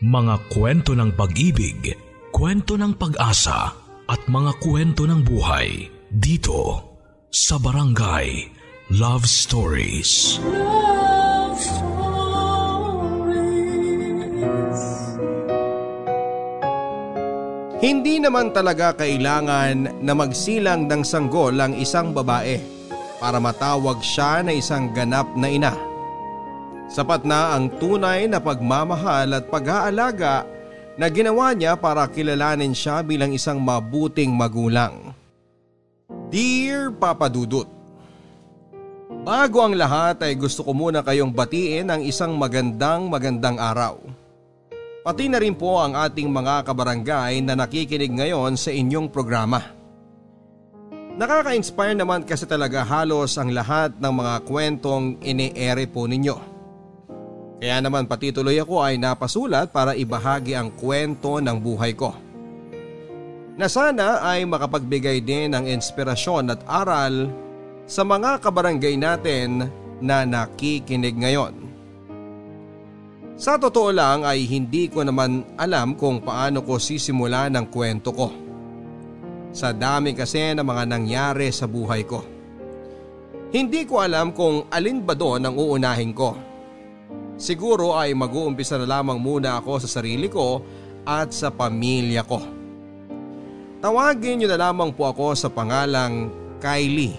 Mga kwento ng pag-ibig, kwento ng pag-asa at mga kwento ng buhay dito sa Barangay Love Stories. Love Stories. Hindi naman talaga kailangan na magsilang ng sanggol ang isang babae para matawag siya na isang ganap na ina. Sapat na ang tunay na pagmamahal at pag-aalaga na ginawa niya para kilalanin siya bilang isang mabuting magulang. Dear Papa Dudut, Bago ang lahat ay gusto ko muna kayong batiin ang isang magandang magandang araw. Pati na rin po ang ating mga kabarangay na nakikinig ngayon sa inyong programa. Nakaka-inspire naman kasi talaga halos ang lahat ng mga kwentong ini-ere po ninyo. Kaya naman patituloy ako ay napasulat para ibahagi ang kwento ng buhay ko. Na sana ay makapagbigay din ng inspirasyon at aral sa mga kabarangay natin na nakikinig ngayon. Sa totoo lang ay hindi ko naman alam kung paano ko sisimula ng kwento ko. Sa dami kasi ng mga nangyari sa buhay ko. Hindi ko alam kung alin ba doon ang uunahin ko. Siguro ay mag-uumpisa na lamang muna ako sa sarili ko at sa pamilya ko. Tawagin niyo na lamang po ako sa pangalang Kylie.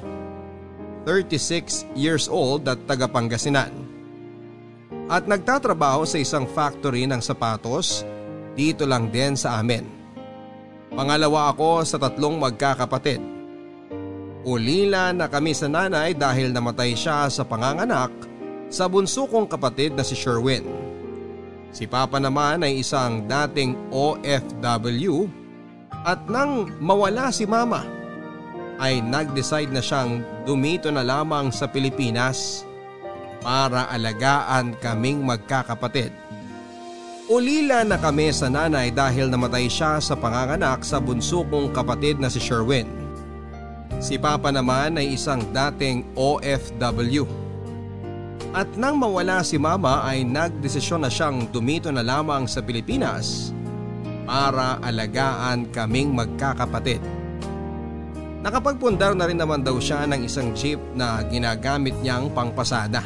36 years old at taga Pangasinan at nagtatrabaho sa isang factory ng sapatos dito lang din sa amin. Pangalawa ako sa tatlong magkakapatid. Ulila na kami sa nanay dahil namatay siya sa panganganak sa bunso kong kapatid na si Sherwin. Si Papa naman ay isang dating OFW at nang mawala si Mama ay nag-decide na siyang dumito na lamang sa Pilipinas para alagaan kaming magkakapatid. Ulila na kami sa nanay dahil namatay siya sa panganganak sa bunso kong kapatid na si Sherwin. Si Papa naman ay isang dating OFW. At nang mawala si Mama ay nagdesisyon na siyang dumito na lamang sa Pilipinas para alagaan kaming magkakapatid. Nakapagpundar na rin naman daw siya ng isang jeep na ginagamit niyang pangpasada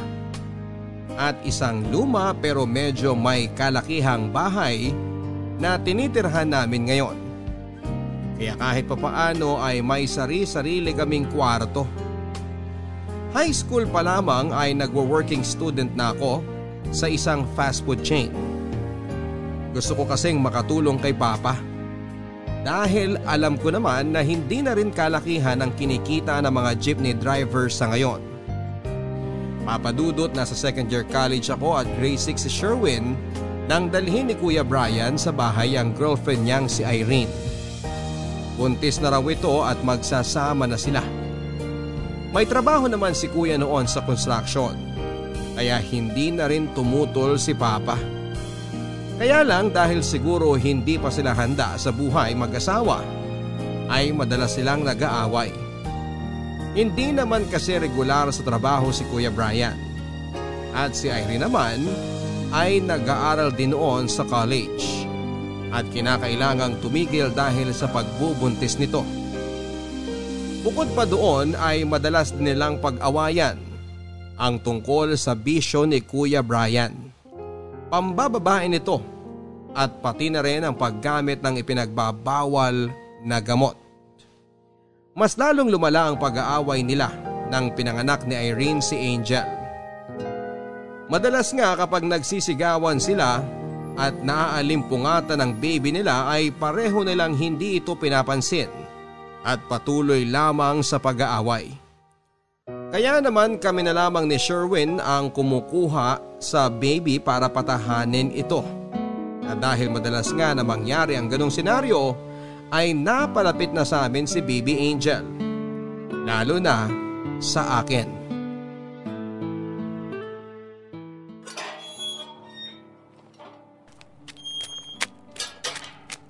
at isang luma pero medyo may kalakihang bahay na tinitirhan namin ngayon. Kaya kahit papaano ay may sari-sarili kaming kwarto. High school pa lamang ay nagwo-working student na ako sa isang fast food chain. Gusto ko kasing makatulong kay Papa. Dahil alam ko naman na hindi na rin kalakihan ang kinikita ng mga jeepney drivers sa ngayon. Papadudot na sa second year college ako at grade 6 si Sherwin nang dalhin ni Kuya Brian sa bahay ang girlfriend niyang si Irene. Buntis na raw ito at magsasama na sila. May trabaho naman si Kuya noon sa construction kaya hindi na rin tumutol si Papa. Kaya lang dahil siguro hindi pa sila handa sa buhay mag-asawa ay madalas silang nag-aaway. Hindi naman kasi regular sa trabaho si Kuya Brian. At si Irene naman ay nag-aaral din noon sa college. At kinakailangang tumigil dahil sa pagbubuntis nito. Bukod pa doon ay madalas nilang pag-awayan ang tungkol sa bisyo ni Kuya Brian. Pambababae nito at pati na rin ang paggamit ng ipinagbabawal na gamot. Mas lalong lumala ang pag-aaway nila nang pinanganak ni Irene si Angel. Madalas nga kapag nagsisigawan sila at naaalimpungatan ng baby nila ay pareho nilang hindi ito pinapansin at patuloy lamang sa pag-aaway. Kaya naman kami na lamang ni Sherwin ang kumukuha sa baby para patahanin ito. At dahil madalas nga na mangyari ang ganong senaryo ay napalapit na sa amin si Baby Angel. Lalo na sa akin.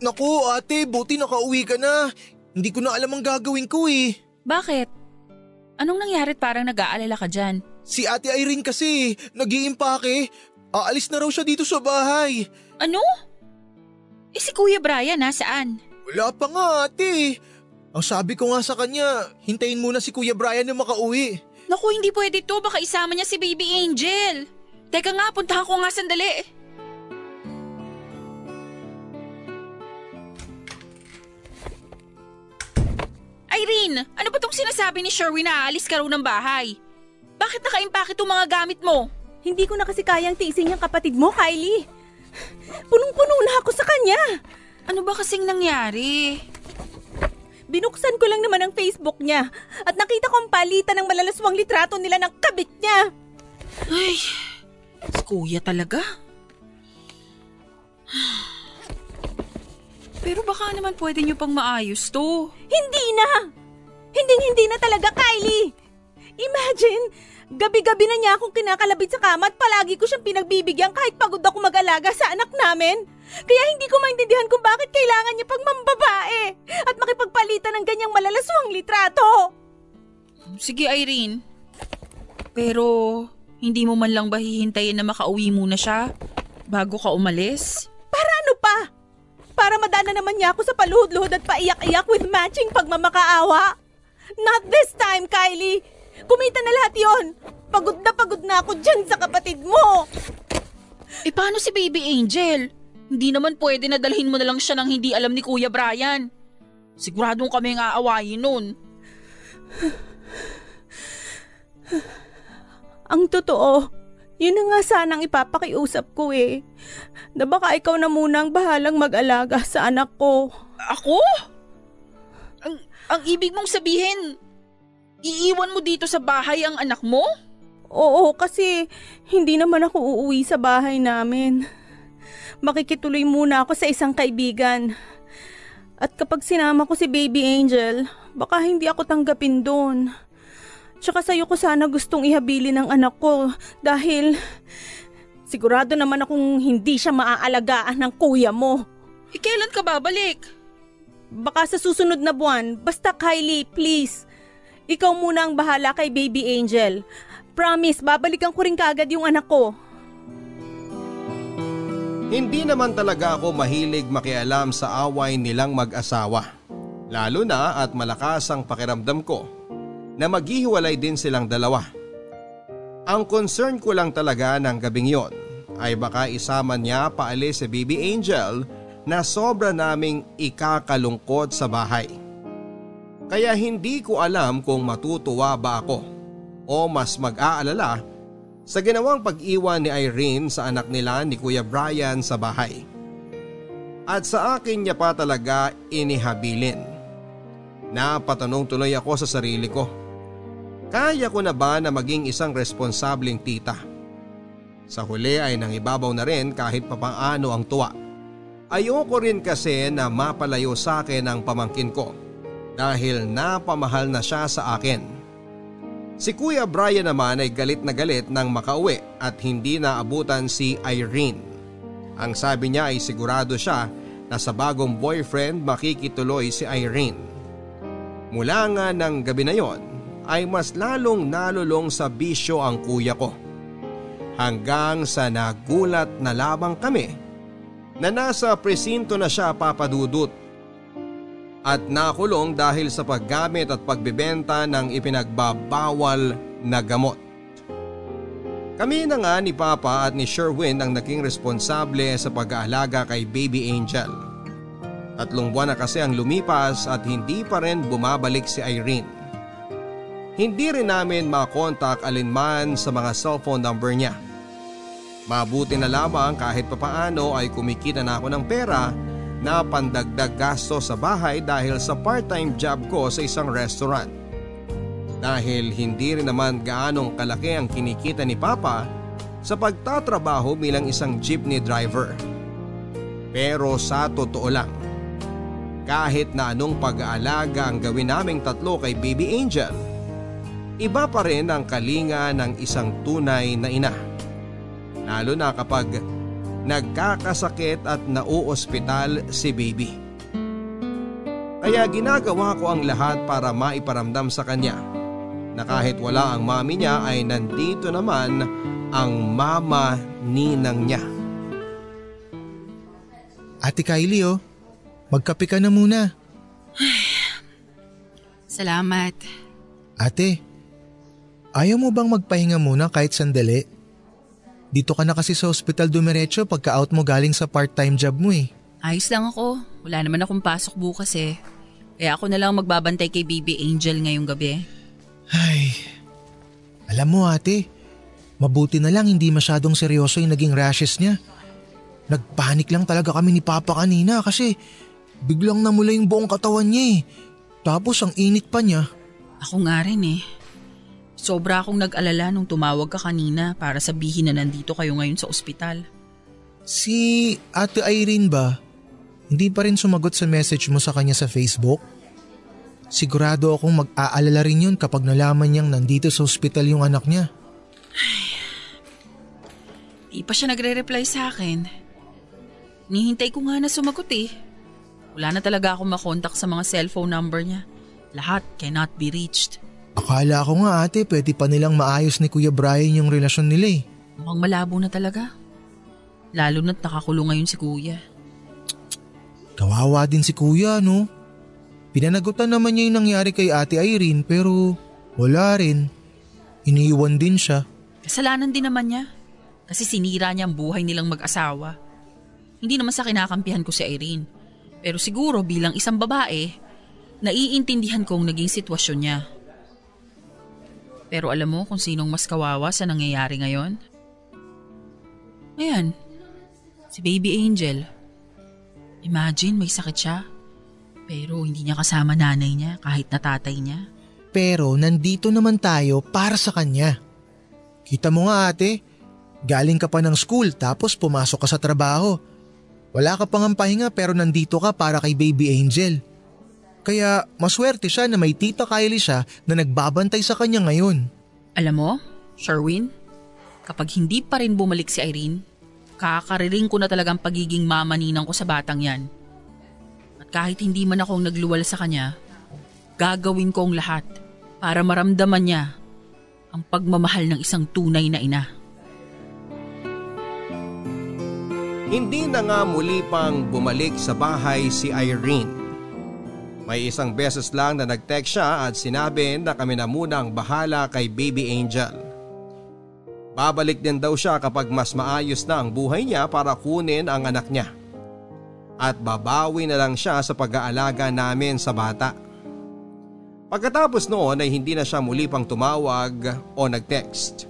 Naku ate, buti nakauwi ka na. Hindi ko na alam ang gagawin ko eh. Bakit? Anong nangyarit parang nag-aalala ka dyan? Si ate Irene kasi, nag-iimpake. Aalis na raw siya dito sa bahay. Ano? Eh si Kuya Brian nasaan? Wala pa nga ate. Ang sabi ko nga sa kanya, hintayin muna si Kuya Brian na makauwi. Naku, hindi pwede to. Baka isama niya si Baby Angel. Teka nga, puntahan ko nga sandali. Irene, ano ba tong sinasabi ni Sherwin na aalis ka raw ng bahay? Bakit naka-impake itong mga gamit mo? Hindi ko na kasi kayang tiisin yung kapatid mo, Kylie. Punong-puno na ako sa kanya. Ano ba kasing nangyari? Binuksan ko lang naman ang Facebook niya at nakita kong palitan ng malalaswang litrato nila ng kabit niya. Ay, si kuya talaga. Pero baka naman pwede niyo pang maayos to. Hindi na! Hinding-hindi na talaga, Kylie! Imagine, gabi-gabi na niya akong kinakalabit sa kama at palagi ko siyang pinagbibigyan kahit pagod ako mag-alaga sa anak namin. Kaya hindi ko maintindihan kung bakit kailangan niya pang mambabae at makipagpalitan ng ganyang malalaswang litrato. Sige, Irene. Pero hindi mo man lang ba hihintayin na makauwi muna siya bago ka umalis? Para ano pa? Para madana naman niya ako sa paluhod-luhod at paiyak-iyak with matching pagmamakaawa. Not this time, Kylie. Kumita na lahat yon. Pagod na pagod na ako dyan sa kapatid mo. Eh paano si Baby Angel? Hindi naman pwede na dalhin mo na lang siya ng hindi alam ni Kuya Brian. Siguradong kami ang aawayin nun. Ang totoo, yun na nga sanang ipapakiusap ko eh. Na baka ikaw na muna ang bahalang mag-alaga sa anak ko. Ako? Ang, ang ibig mong sabihin, iiwan mo dito sa bahay ang anak mo? Oo, kasi hindi naman ako uuwi sa bahay namin. Makikituloy muna ako sa isang kaibigan. At kapag sinama ko si Baby Angel, baka hindi ako tanggapin doon. Tsaka sa'yo ko sana gustong ihabilin ng anak ko dahil sigurado naman akong hindi siya maaalagaan ng kuya mo. E kailan ka babalik? Baka sa susunod na buwan, basta Kylie, please. Ikaw muna ang bahala kay Baby Angel. Promise, babalikan ko rin kagad yung anak ko. Hindi naman talaga ako mahilig makialam sa away nilang mag-asawa. Lalo na at malakas ang pakiramdam ko na maghihiwalay din silang dalawa. Ang concern ko lang talaga ng gabing yon ay baka isama niya paalis si Baby Angel na sobra naming ikakalungkot sa bahay. Kaya hindi ko alam kung matutuwa ba ako o mas mag-aalala sa ginawang pag-iwan ni Irene sa anak nila ni Kuya Brian sa bahay. At sa akin niya pa talaga inihabilin. Napatanong tuloy ako sa sarili ko. Kaya ko na ba na maging isang responsableng tita? Sa huli ay nangibabaw na rin kahit papaano ang tuwa. Ayoko rin kasi na mapalayo sa akin ang pamangkin ko dahil napamahal na siya sa akin. Si Kuya Brian naman ay galit na galit nang makauwi at hindi naabutan si Irene. Ang sabi niya ay sigurado siya na sa bagong boyfriend makikituloy si Irene. Mula nga ng gabi na yon ay mas lalong nalulong sa bisyo ang kuya ko. Hanggang sa nagulat na labang kami na nasa presinto na siya papadudot at nakulong dahil sa paggamit at pagbebenta ng ipinagbabawal na gamot. Kami na nga ni Papa at ni Sherwin ang naging responsable sa pag-aalaga kay Baby Angel. Tatlong buwan na kasi ang lumipas at hindi pa rin bumabalik si Irene. Hindi rin namin makontak alinman sa mga cellphone number niya. Mabuti na lamang kahit papaano ay kumikita na ako ng pera na pandagdag gasto sa bahay dahil sa part-time job ko sa isang restaurant. Dahil hindi rin naman gaanong kalaki ang kinikita ni Papa sa pagtatrabaho bilang isang jeepney driver. Pero sa totoo lang, kahit na anong pag-aalaga ang gawin naming tatlo kay Baby Angel, iba pa rin ang kalinga ng isang tunay na ina. Lalo na kapag nagkakasakit at nauospital si baby. Kaya ginagawa ko ang lahat para maiparamdam sa kanya na kahit wala ang mami niya ay nandito naman ang mama ninang niya. Ate Kylie oh, magkape ka na muna. Salamat. Ate, ayaw mo bang magpahinga muna kahit sandali? Dito ka na kasi sa ospital dumiretso pagka-out mo galing sa part-time job mo eh. Ayos lang ako. Wala naman akong pasok bukas eh. Kaya ako na lang magbabantay kay Baby Angel ngayong gabi. Ay, alam mo ate, mabuti na lang hindi masyadong seryoso yung naging rashes niya. Nagpanik lang talaga kami ni Papa kanina kasi biglang namula yung buong katawan niya eh. Tapos ang init pa niya. Ako nga rin eh. Sobra akong nag-alala nung tumawag ka kanina para sabihin na nandito kayo ngayon sa ospital. Si Ate Irene ba? Hindi pa rin sumagot sa message mo sa kanya sa Facebook? Sigurado akong mag-aalala rin yun kapag nalaman niyang nandito sa ospital yung anak niya. Di pa siya nagre-reply sa akin. Nihintay ko nga na sumagot eh. Wala na talaga akong makontak sa mga cellphone number niya. Lahat cannot be reached. Akala ko nga ate pwede pa nilang maayos ni Kuya Brian yung relasyon nila eh. Mukhang malabo na talaga. Lalo na't nakakulong ngayon si Kuya. Kawawa din si Kuya no. Pinanagutan naman niya yung nangyari kay ate Irene pero wala rin. Iniiwan din siya. Kasalanan din naman niya. Kasi sinira niya ang buhay nilang mag-asawa. Hindi naman sa kinakampihan ko si Irene. Pero siguro bilang isang babae, naiintindihan kong naging sitwasyon niya. Pero alam mo kung sinong mas kawawa sa nangyayari ngayon? Ngayon, si Baby Angel. Imagine may sakit siya. Pero hindi niya kasama nanay niya kahit na tatay niya. Pero nandito naman tayo para sa kanya. Kita mo nga ate, galing ka pa ng school tapos pumasok ka sa trabaho. Wala ka pang pahinga pero nandito ka para kay Baby Angel. Kaya maswerte siya na may tita Kylie siya na nagbabantay sa kanya ngayon. Alam mo, Sherwin, kapag hindi pa rin bumalik si Irene, kakariring ko na talagang pagiging mama ninang ko sa batang yan. At kahit hindi man akong nagluwal sa kanya, gagawin ko ang lahat para maramdaman niya ang pagmamahal ng isang tunay na ina. Hindi na nga muli pang bumalik sa bahay si Irene. May isang beses lang na nag-text siya at sinabi na kami na muna ang bahala kay Baby Angel. Babalik din daw siya kapag mas maayos na ang buhay niya para kunin ang anak niya. At babawi na lang siya sa pag-aalaga namin sa bata. Pagkatapos noon ay hindi na siya muli pang tumawag o nag-text.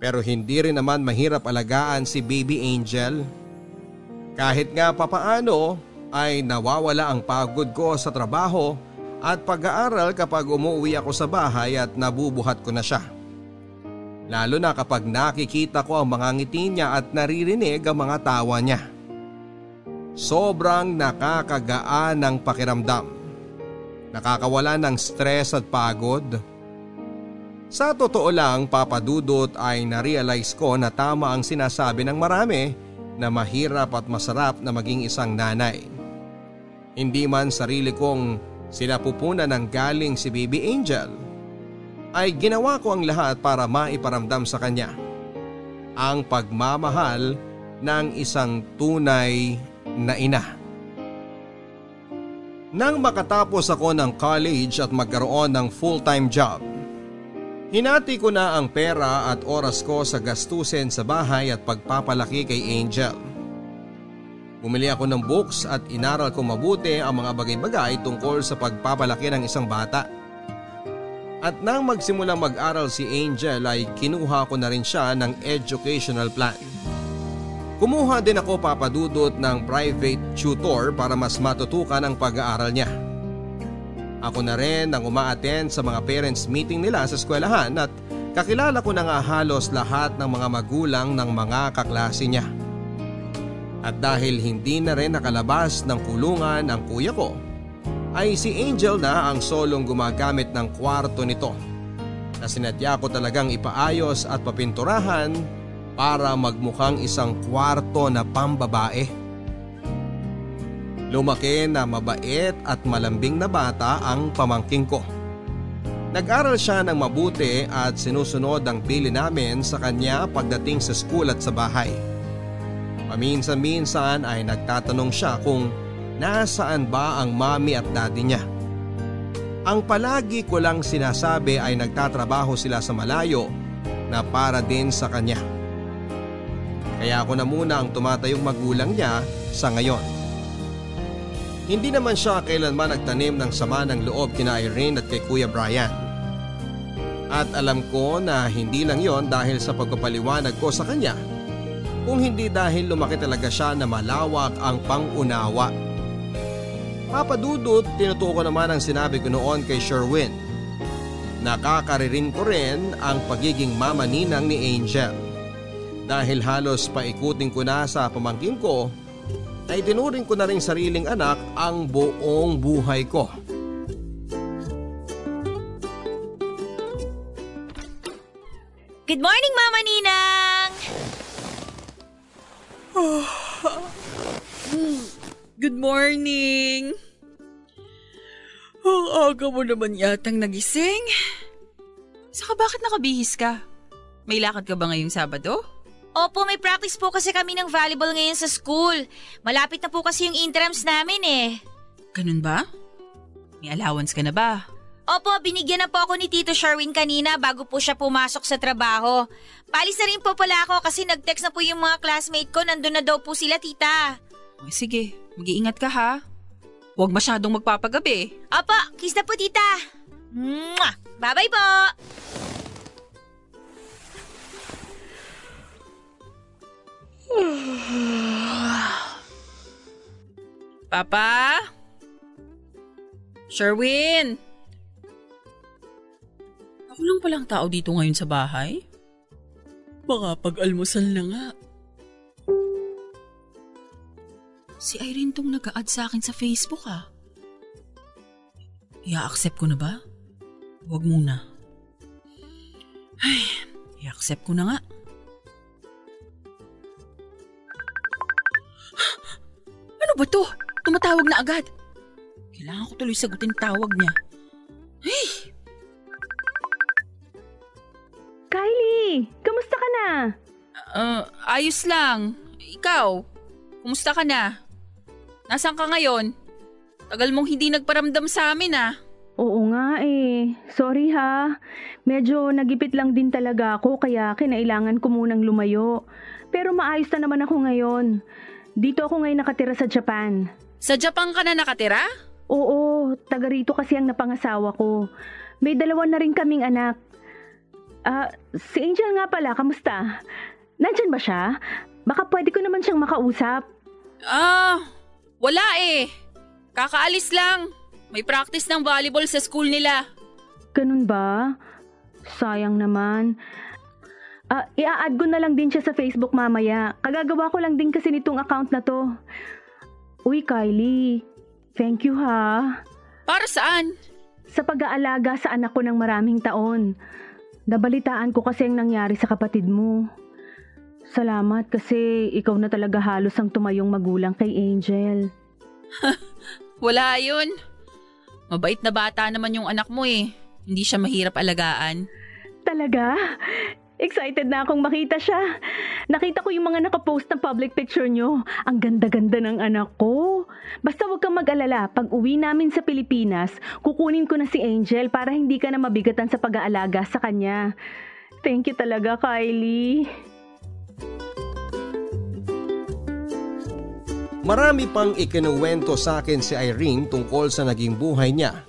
Pero hindi rin naman mahirap alagaan si Baby Angel. Kahit nga papaano ay nawawala ang pagod ko sa trabaho at pag-aaral kapag umuwi ako sa bahay at nabubuhat ko na siya. Lalo na kapag nakikita ko ang mga ngiti niya at naririnig ang mga tawa niya. Sobrang nakakagaan ng pakiramdam. Nakakawala ng stress at pagod. Sa totoo lang papadudot ay narealize ko na tama ang sinasabi ng marami na mahirap at masarap na maging isang nanay. Hindi man sarili kong sinapupunan ng galing si Baby Angel, ay ginawa ko ang lahat para maiparamdam sa kanya ang pagmamahal ng isang tunay na ina. Nang makatapos ako ng college at magkaroon ng full-time job, hinati ko na ang pera at oras ko sa gastusin sa bahay at pagpapalaki kay Angel. Bumili ako ng books at inaral ko mabuti ang mga bagay-bagay tungkol sa pagpapalaki ng isang bata. At nang magsimulang mag-aral si Angel ay kinuha ko na rin siya ng educational plan. Kumuha din ako papadudot ng private tutor para mas matutukan ang pag-aaral niya. Ako na rin ang umaattend sa mga parents meeting nila sa eskwelahan at kakilala ko na nga halos lahat ng mga magulang ng mga kaklase niya. At dahil hindi na rin nakalabas ng kulungan ang kuya ko, ay si Angel na ang solong gumagamit ng kwarto nito na sinadya ko talagang ipaayos at papinturahan para magmukhang isang kwarto na pambabae. Lumaki na mabait at malambing na bata ang pamangking ko. Nag-aral siya ng mabuti at sinusunod ang pili namin sa kanya pagdating sa school at sa bahay. Paminsan-minsan ay nagtatanong siya kung nasaan ba ang mami at daddy niya. Ang palagi ko lang sinasabi ay nagtatrabaho sila sa malayo na para din sa kanya. Kaya ako na muna ang tumatayong magulang niya sa ngayon. Hindi naman siya kailanman nagtanim ng sama ng loob kina Irene at kay Kuya Brian. At alam ko na hindi lang yon dahil sa pagpapaliwanag ko sa kanya kung hindi dahil lumaki talaga siya na malawak ang pangunawa. Papadudot, tinutuko naman ang sinabi ko noon kay Sherwin. Nakakaririn ko rin ang pagiging mama ninang ni Angel. Dahil halos paikutin ko na sa pamangkin ko, ay tinuring ko na rin sariling anak ang buong buhay ko. Good morning, Mama Good morning! Ang aga mo naman yatang nagising. Saka bakit nakabihis ka? May lakad ka ba ngayong Sabado? Opo, may practice po kasi kami ng volleyball ngayon sa school. Malapit na po kasi yung interims namin eh. Ganun ba? May allowance ka na ba? Opo, binigyan na po ako ni Tito Sherwin kanina bago po siya pumasok sa trabaho. Palis na rin po pala ako kasi nag-text na po yung mga classmate ko. Nandun na daw po sila, tita. O, sige, mag-iingat ka ha. Huwag masyadong magpapagabi. Opo, kiss na po, tita. Mwah! Bye-bye po! Papa? Sherwin? Ako lang palang tao dito ngayon sa bahay? Baka pag-almusal na nga. Si Irene tong nag-a-add sa akin sa Facebook ah. I-accept ko na ba? Huwag muna. Ay, i-accept ko na nga. Ano ba to? Tumatawag na agad. Kailangan ko tuloy sagutin tawag niya. Ayos lang. Ikaw, kumusta ka na? Nasaan ka ngayon? Tagal mong hindi nagparamdam sa amin ah. Oo nga eh. Sorry ha. Medyo nagipit lang din talaga ako kaya kinailangan ko munang lumayo. Pero maayos na naman ako ngayon. Dito ako ngayon nakatira sa Japan. Sa Japan ka na nakatira? Oo, taga rito kasi ang napangasawa ko. May dalawa na rin kaming anak. Ah, si Angel nga pala, kamusta? Nandyan ba siya? Baka pwede ko naman siyang makausap. Ah, wala eh. Kakaalis lang. May practice ng volleyball sa school nila. Ganun ba? Sayang naman. Ah, ia-add ko na lang din siya sa Facebook mamaya. Kagagawa ko lang din kasi nitong account na to. Uy, Kylie. Thank you ha. Para saan? Sa pag-aalaga sa anak ko ng maraming taon. Nabalitaan ko kasi ang nangyari sa kapatid mo. Salamat kasi ikaw na talaga halos ang tumayong magulang kay Angel. Wala yun. Mabait na bata naman yung anak mo eh. Hindi siya mahirap alagaan. Talaga? Excited na akong makita siya. Nakita ko yung mga nakapost na public picture nyo. Ang ganda-ganda ng anak ko. Basta huwag kang mag-alala. Pag uwi namin sa Pilipinas, kukunin ko na si Angel para hindi ka na mabigatan sa pag-aalaga sa kanya. Thank you talaga, Kylie. Marami pang ikinuwento sa akin si Irene tungkol sa naging buhay niya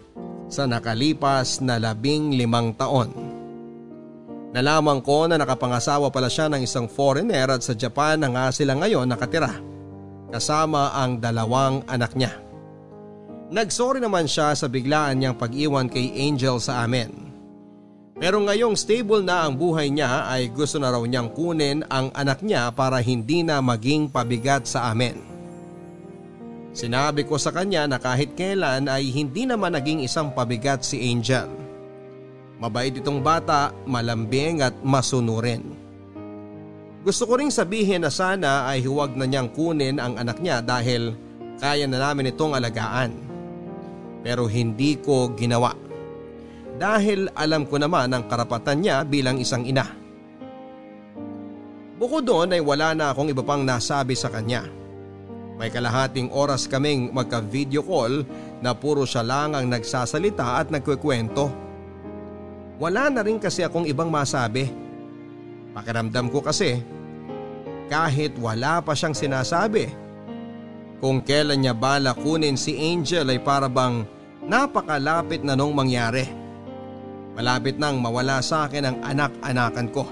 sa nakalipas na labing limang taon. Nalaman ko na nakapangasawa pala siya ng isang foreigner at sa Japan na nga sila ngayon nakatira kasama ang dalawang anak niya. Nagsorry naman siya sa biglaan niyang pag-iwan kay Angel sa amin. Pero ngayong stable na ang buhay niya ay gusto na raw niyang kunin ang anak niya para hindi na maging pabigat sa amin. Sinabi ko sa kanya na kahit kailan ay hindi naman naging isang pabigat si Angel. Mabait itong bata, malambing at masunurin. Gusto ko ring sabihin na sana ay huwag na niyang kunin ang anak niya dahil kaya na namin itong alagaan. Pero hindi ko ginawa. Dahil alam ko naman ang karapatan niya bilang isang ina. Bukod doon ay wala na akong iba pang nasabi sa kanya. May kalahating oras kaming magka-video call na puro siya lang ang nagsasalita at nagkwekwento. Wala na rin kasi akong ibang masabi. Pakiramdam ko kasi kahit wala pa siyang sinasabi. Kung kailan niya bala kunin si Angel ay para bang napakalapit na nung mangyari. Malapit nang mawala sa akin ang anak-anakan ko.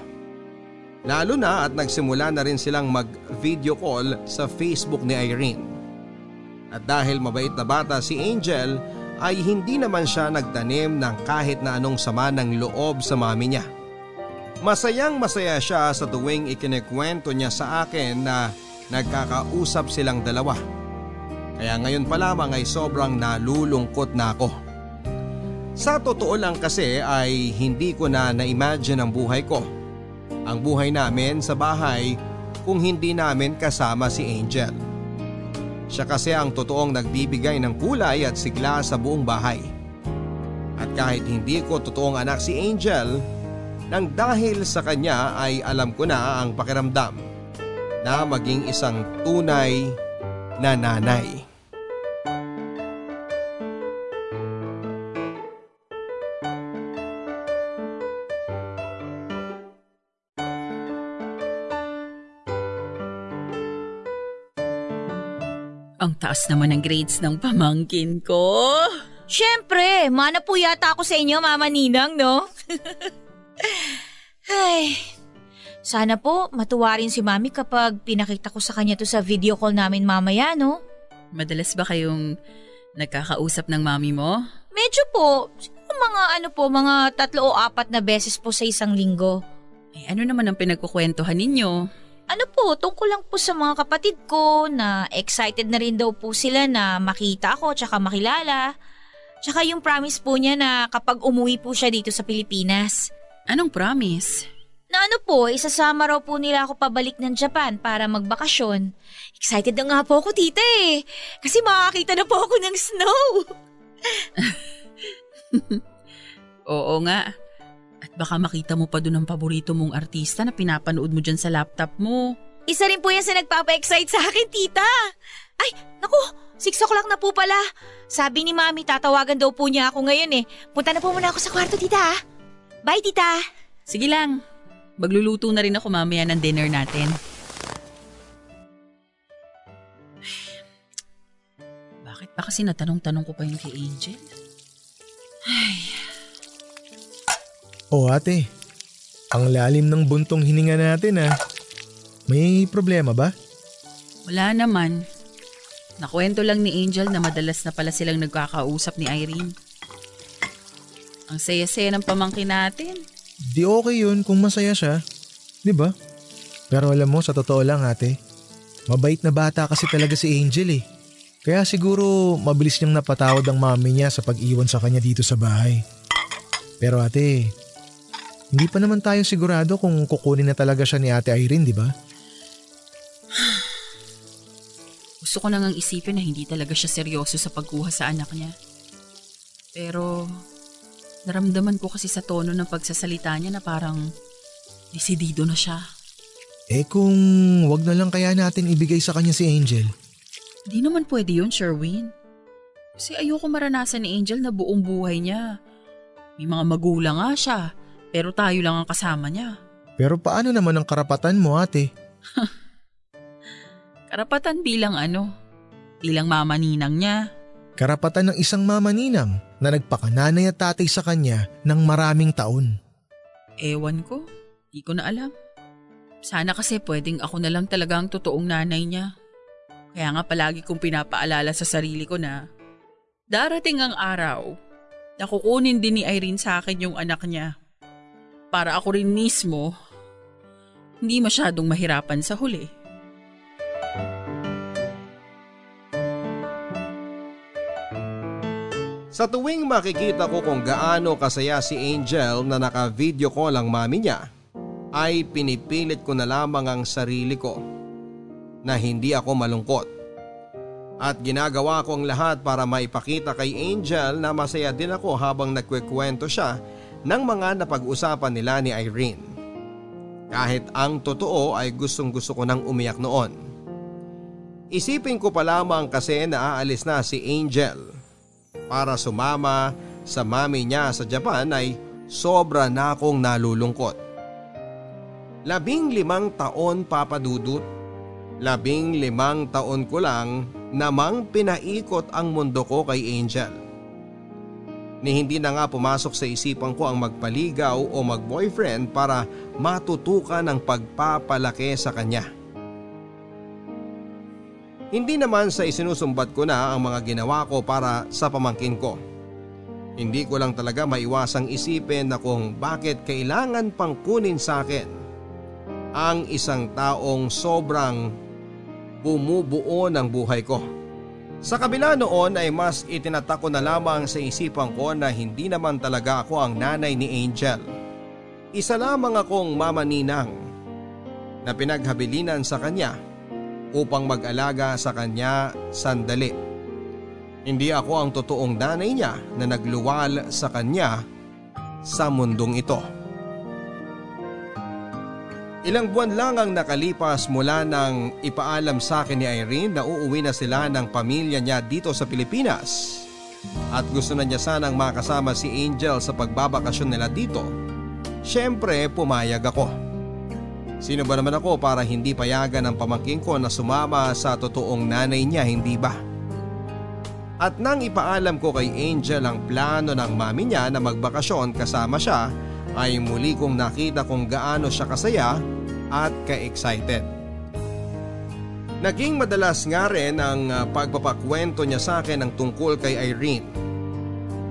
Lalo na at nagsimula na rin silang mag-video call sa Facebook ni Irene. At dahil mabait na bata si Angel ay hindi naman siya nagtanim ng kahit na anong sama ng loob sa mami niya. Masayang masaya siya sa tuwing ikinikwento niya sa akin na nagkakausap silang dalawa. Kaya ngayon pa lamang ay sobrang nalulungkot na ako. Sa totoo lang kasi ay hindi ko na na-imagine ang buhay ko ang buhay namin sa bahay kung hindi namin kasama si Angel. Siya kasi ang totoong nagbibigay ng kulay at sigla sa buong bahay. At kahit hindi ko totoong anak si Angel, nang dahil sa kanya ay alam ko na ang pakiramdam na maging isang tunay na nanay. Taas naman ng grades ng pamangkin ko. Siyempre, mana po yata ako sa inyo, Mama Ninang, no? Ay, sana po matuwa rin si Mami kapag pinakita ko sa kanya to sa video call namin mamaya, no? Madalas ba kayong nagkakausap ng mami mo? Medyo po, mga ano po, mga tatlo o apat na beses po sa isang linggo. Eh, ano naman ang pinagkukwentuhan ninyo? Ano po, tungkol lang po sa mga kapatid ko na excited na rin daw po sila na makita ako tsaka makilala. Tsaka yung promise po niya na kapag umuwi po siya dito sa Pilipinas. Anong promise? Na ano po, isasama raw po nila ako pabalik ng Japan para magbakasyon. Excited na nga po ako, tita eh. Kasi makakita na po ako ng snow. Oo nga. Baka makita mo pa doon ang paborito mong artista na pinapanood mo dyan sa laptop mo. Isa rin po yan sa nagpapa-excite sa akin, tita. Ay, naku, 6 o'clock na po pala. Sabi ni mami, tatawagan daw po niya ako ngayon eh. Punta na po muna ako sa kwarto, tita. Bye, tita. Sige lang. Magluluto na rin ako mamaya ng dinner natin. Bakit ba kasi natanong-tanong ko pa yun kay Angel? Ay, O ate, ang lalim ng buntong hininga natin ah. May problema ba? wala naman. Nakwento lang ni Angel na madalas na pala silang nagkakausap ni Irene. Ang saya-saya ng pamangkin natin. Di okay yun kung masaya siya. Di ba? Pero alam mo, sa totoo lang ate, mabait na bata kasi talaga si Angel eh. Kaya siguro mabilis niyang napatawad ang mami niya sa pag-iwan sa kanya dito sa bahay. Pero ate, hindi pa naman tayo sigurado kung kukunin na talaga siya ni ate Irene, di ba? Gusto ko nang isipin na hindi talaga siya seryoso sa pagkuha sa anak niya. Pero naramdaman ko kasi sa tono ng pagsasalita niya na parang desidido na siya. Eh kung wag na lang kaya natin ibigay sa kanya si Angel. Hindi naman pwede yun, Sherwin. Kasi ayoko maranasan ni Angel na buong buhay niya. May mga magulang nga siya, pero tayo lang ang kasama niya. Pero paano naman ang karapatan mo ate? Karapatan bilang ano? Bilang mama ninang niya. Karapatan ng isang mama ninang na nagpakananay at tatay sa kanya ng maraming taon. Ewan ko, di ko na alam. Sana kasi pwedeng ako na lang talaga ang totoong nanay niya. Kaya nga palagi kong pinapaalala sa sarili ko na darating ang araw na kukunin din ni Irene sa akin yung anak niya. Para ako rin mismo hindi masyadong mahirapan sa huli. Sa tuwing makikita ko kung gaano kasaya si Angel na naka-video call ang mami niya, ay pinipilit ko na lamang ang sarili ko na hindi ako malungkot. At ginagawa ko ang lahat para maipakita kay Angel na masaya din ako habang nagkwekwento siya ng mga napag-usapan nila ni Irene. Kahit ang totoo ay gustong gusto ko nang umiyak noon. Isipin ko pa lamang kasi na aalis na si Angel para sumama sa mami niya sa Japan ay sobra na akong nalulungkot. Labing limang taon papadudot, labing limang taon ko lang namang pinaikot ang mundo ko kay Angel. Ni hindi na nga pumasok sa isipan ko ang magpaligaw o mag-boyfriend para matutukan ang pagpapalaki sa kanya. Hindi naman sa isinusumbat ko na ang mga ginawa ko para sa pamangkin ko. Hindi ko lang talaga maiwasang isipin na kung bakit kailangan pang kunin sa akin ang isang taong sobrang bumubuo ng buhay ko. Sa kabila noon ay mas itinatak ko na lamang sa isipan ko na hindi naman talaga ako ang nanay ni Angel. Isa lamang akong mama ninang na pinaghabilinan sa kanya upang mag-alaga sa kanya sandali. Hindi ako ang totoong nanay niya na nagluwal sa kanya sa mundong ito. Ilang buwan lang ang nakalipas mula nang ipaalam sa akin ni Irene na uuwi na sila ng pamilya niya dito sa Pilipinas. At gusto na niya sanang makasama si Angel sa pagbabakasyon nila dito. Siyempre pumayag ako. Sino ba naman ako para hindi payagan ng pamangking ko na sumama sa totoong nanay niya, hindi ba? At nang ipaalam ko kay Angel ang plano ng mami niya na magbakasyon kasama siya, ay muli kong nakita kung gaano siya kasaya at ka-excited. Naging madalas nga rin ang ah, pagpapakwento niya sa akin ng tungkol kay Irene.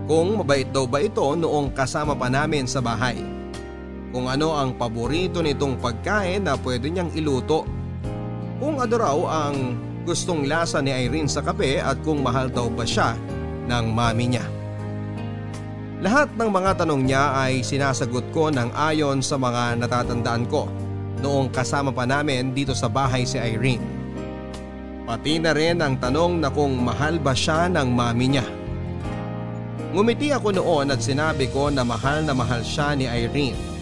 Kung mabait daw ba ito noong kasama pa namin sa bahay kung ano ang paborito nitong pagkain na pwede niyang iluto. Kung ano raw ang gustong lasa ni Irene sa kape at kung mahal daw ba siya ng mami niya. Lahat ng mga tanong niya ay sinasagot ko ng ayon sa mga natatandaan ko noong kasama pa namin dito sa bahay si Irene. Pati na rin ang tanong na kung mahal ba siya ng mami niya. Ngumiti ako noon at sinabi ko na mahal na mahal siya ni Irene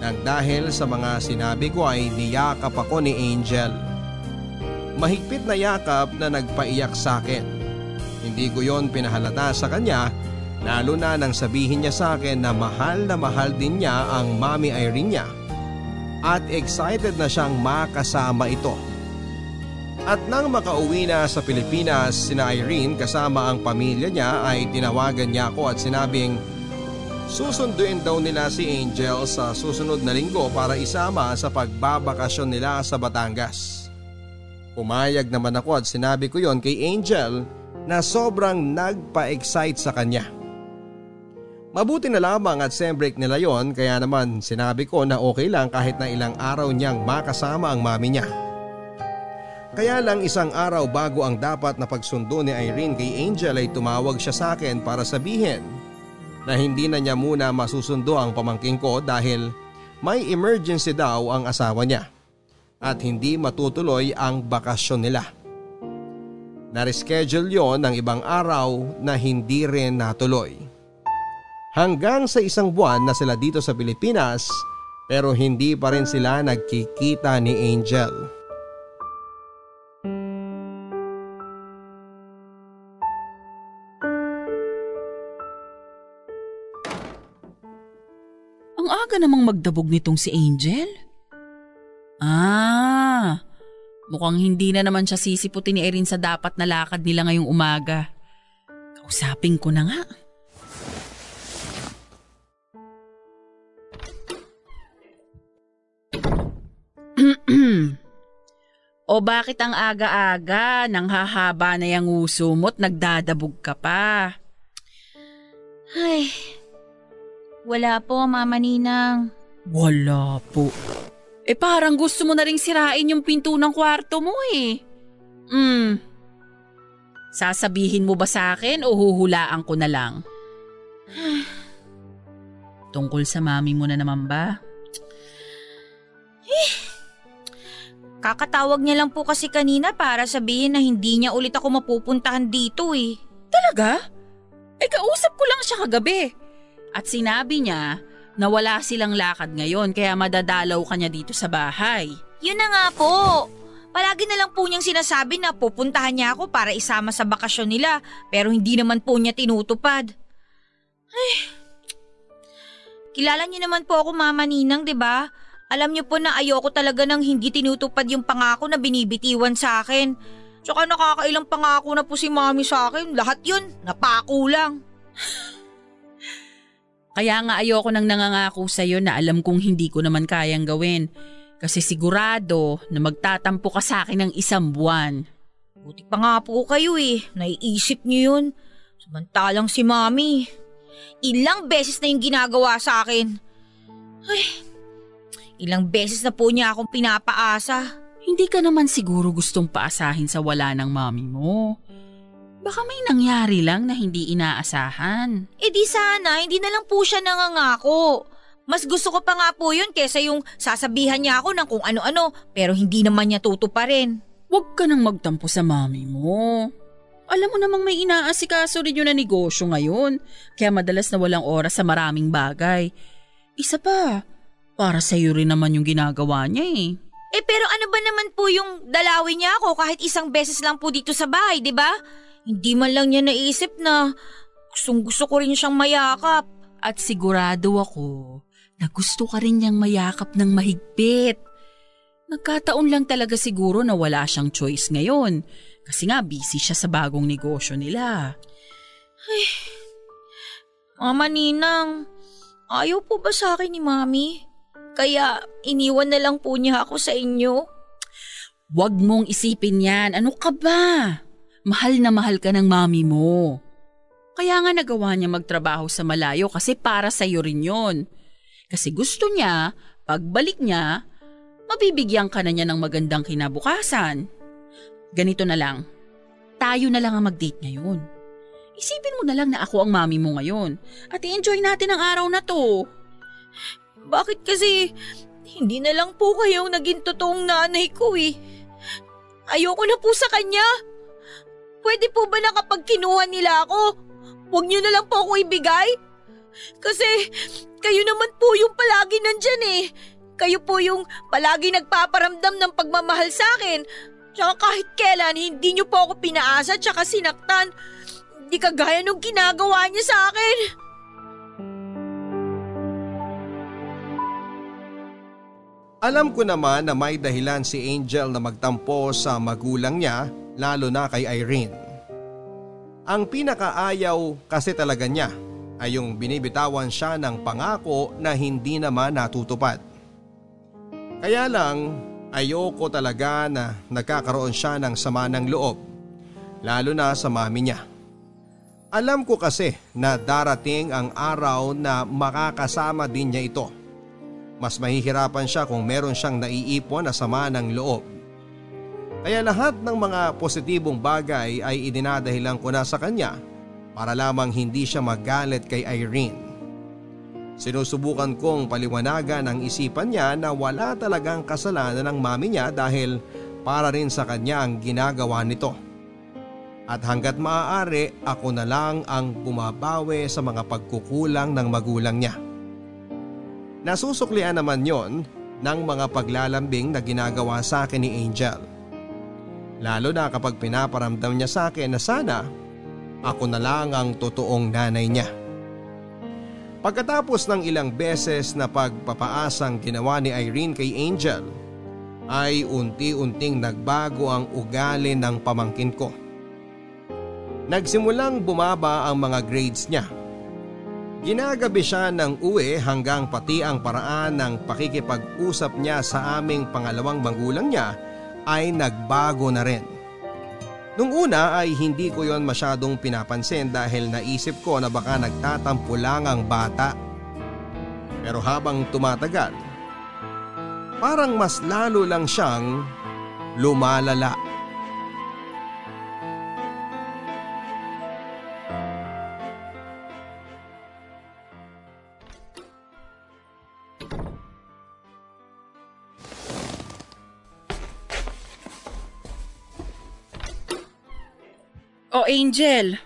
nang dahil sa mga sinabi ko ay niyakap ako ni Angel. Mahigpit na yakap na nagpaiyak sa akin. Hindi ko yon pinahalata sa kanya lalo na nang sabihin niya sa akin na mahal na mahal din niya ang mami Irene niya at excited na siyang makasama ito. At nang makauwi na sa Pilipinas sina Irene kasama ang pamilya niya ay tinawagan niya ako at sinabing Susunduin daw nila si Angel sa susunod na linggo para isama sa pagbabakasyon nila sa Batangas. Pumayag naman ako at sinabi ko yon kay Angel na sobrang nagpa-excite sa kanya. Mabuti na lamang at sem break nila yon kaya naman sinabi ko na okay lang kahit na ilang araw niyang makasama ang mami niya. Kaya lang isang araw bago ang dapat na pagsundo ni Irene kay Angel ay tumawag siya sa akin para sabihin na hindi na niya muna masusundo ang pamangking ko dahil may emergency daw ang asawa niya at hindi matutuloy ang bakasyon nila. Nareschedule yon ng ibang araw na hindi rin natuloy. Hanggang sa isang buwan na sila dito sa Pilipinas pero hindi pa rin sila nagkikita ni Angel. aga namang magdabog nitong si Angel? Ah, mukhang hindi na naman siya sisiputin ni Erin sa dapat na lakad nila ngayong umaga. Kausapin ko na nga. O bakit ang aga-aga nang hahaba na yung uso mo't nagdadabog ka pa? Ay, wala po, Mama Ninang. Wala po. Eh parang gusto mo na ring sirain yung pinto ng kwarto mo eh. Hmm. Sasabihin mo ba sa akin o huhulaan ko na lang? Tungkol sa mami mo na naman ba? Eh, kakatawag niya lang po kasi kanina para sabihin na hindi niya ulit ako mapupuntahan dito eh. Talaga? Eh kausap ko lang siya kagabi. At sinabi niya, na wala silang lakad ngayon kaya madadalaw ka niya dito sa bahay. Yun na nga po. Palagi na lang po niyang sinasabi na pupuntahan niya ako para isama sa bakasyon nila pero hindi naman po niya tinutupad. Ay, kilala niyo naman po ako Mama Ninang, di ba? Alam niyo po na ayoko talaga nang hindi tinutupad yung pangako na binibitiwan sa akin. Tsaka nakakailang pangako na po si Mami sa akin. Lahat yun, napako lang. Kaya nga ayoko nang nangangako sa'yo na alam kong hindi ko naman kayang gawin. Kasi sigurado na magtatampo ka sa akin ng isang buwan. Buti pa nga po kayo eh. Naiisip niyo yun. Samantalang si Mami. Ilang beses na yung ginagawa sa akin. Ay, ilang beses na po niya akong pinapaasa. Hindi ka naman siguro gustong paasahin sa wala ng mami mo. Baka may nangyari lang na hindi inaasahan. Eh di sana, hindi na lang po siya nangangako. Mas gusto ko pa nga po yun kesa yung sasabihan niya ako ng kung ano-ano pero hindi naman niya tutuparin. Huwag ka nang magtampo sa mami mo. Alam mo namang may inaasikaso rin yun na negosyo ngayon, kaya madalas na walang oras sa maraming bagay. Isa pa, para sa'yo rin naman yung ginagawa niya eh. Eh pero ano ba naman po yung dalawin niya ako kahit isang beses lang po dito sa bahay, di ba? Hindi man lang niya naisip na gustong gusto ko rin siyang mayakap. At sigurado ako na gusto ka rin niyang mayakap ng mahigpit. Nagkataon lang talaga siguro na wala siyang choice ngayon kasi nga busy siya sa bagong negosyo nila. Ay, Mama Ninang, ayaw po ba sa akin ni Mami? Kaya iniwan na lang po niya ako sa inyo? Huwag mong isipin yan. Ano ka ba? Mahal na mahal ka ng mami mo. Kaya nga nagawa niya magtrabaho sa malayo kasi para sa iyo rin yon. Kasi gusto niya, pagbalik niya, mabibigyan ka na niya ng magandang kinabukasan. Ganito na lang, tayo na lang ang mag-date ngayon. Isipin mo na lang na ako ang mami mo ngayon at i-enjoy natin ang araw na to. Bakit kasi hindi na lang po kayong naging totoong nanay ko eh. Ayoko na po sa kanya. Pwede po ba na kapag kinuha nila ako, huwag niyo na lang po ako ibigay? Kasi kayo naman po yung palagi nandyan eh. Kayo po yung palagi nagpaparamdam ng pagmamahal sa akin. Tsaka kahit kailan hindi niyo po ako pinaasa tsaka sinaktan. Hindi kagaya nung ginagawa niya sa akin. Alam ko naman na may dahilan si Angel na magtampo sa magulang niya lalo na kay Irene. Ang pinakaayaw kasi talaga niya ay yung binibitawan siya ng pangako na hindi naman natutupad. Kaya lang ayoko talaga na nagkakaroon siya ng sama ng loob lalo na sa mami niya. Alam ko kasi na darating ang araw na makakasama din niya ito. Mas mahihirapan siya kung meron siyang naiipon na sama ng loob kaya lahat ng mga positibong bagay ay idinadahilan ko na sa kanya para lamang hindi siya magalit kay Irene. Sinusubukan kong paliwanagan ang isipan niya na wala talagang kasalanan ng mami niya dahil para rin sa kanya ang ginagawa nito. At hanggat maaari ako na lang ang bumabawi sa mga pagkukulang ng magulang niya. Nasusuklian naman yon ng mga paglalambing na ginagawa sa akin ni Angel. Lalo na kapag pinaparamdam niya sa akin na sana ako na lang ang totoong nanay niya. Pagkatapos ng ilang beses na pagpapaasang ginawa ni Irene kay Angel, ay unti-unting nagbago ang ugali ng pamangkin ko. Nagsimulang bumaba ang mga grades niya. Ginagabi siya ng uwi hanggang pati ang paraan ng pakikipag-usap niya sa aming pangalawang magulang niya ay nagbago na rin. Nung una ay hindi ko yon masyadong pinapansin dahil naisip ko na baka nagtatampo lang ang bata. Pero habang tumatagal, parang mas lalo lang siyang lumalala. O Angel,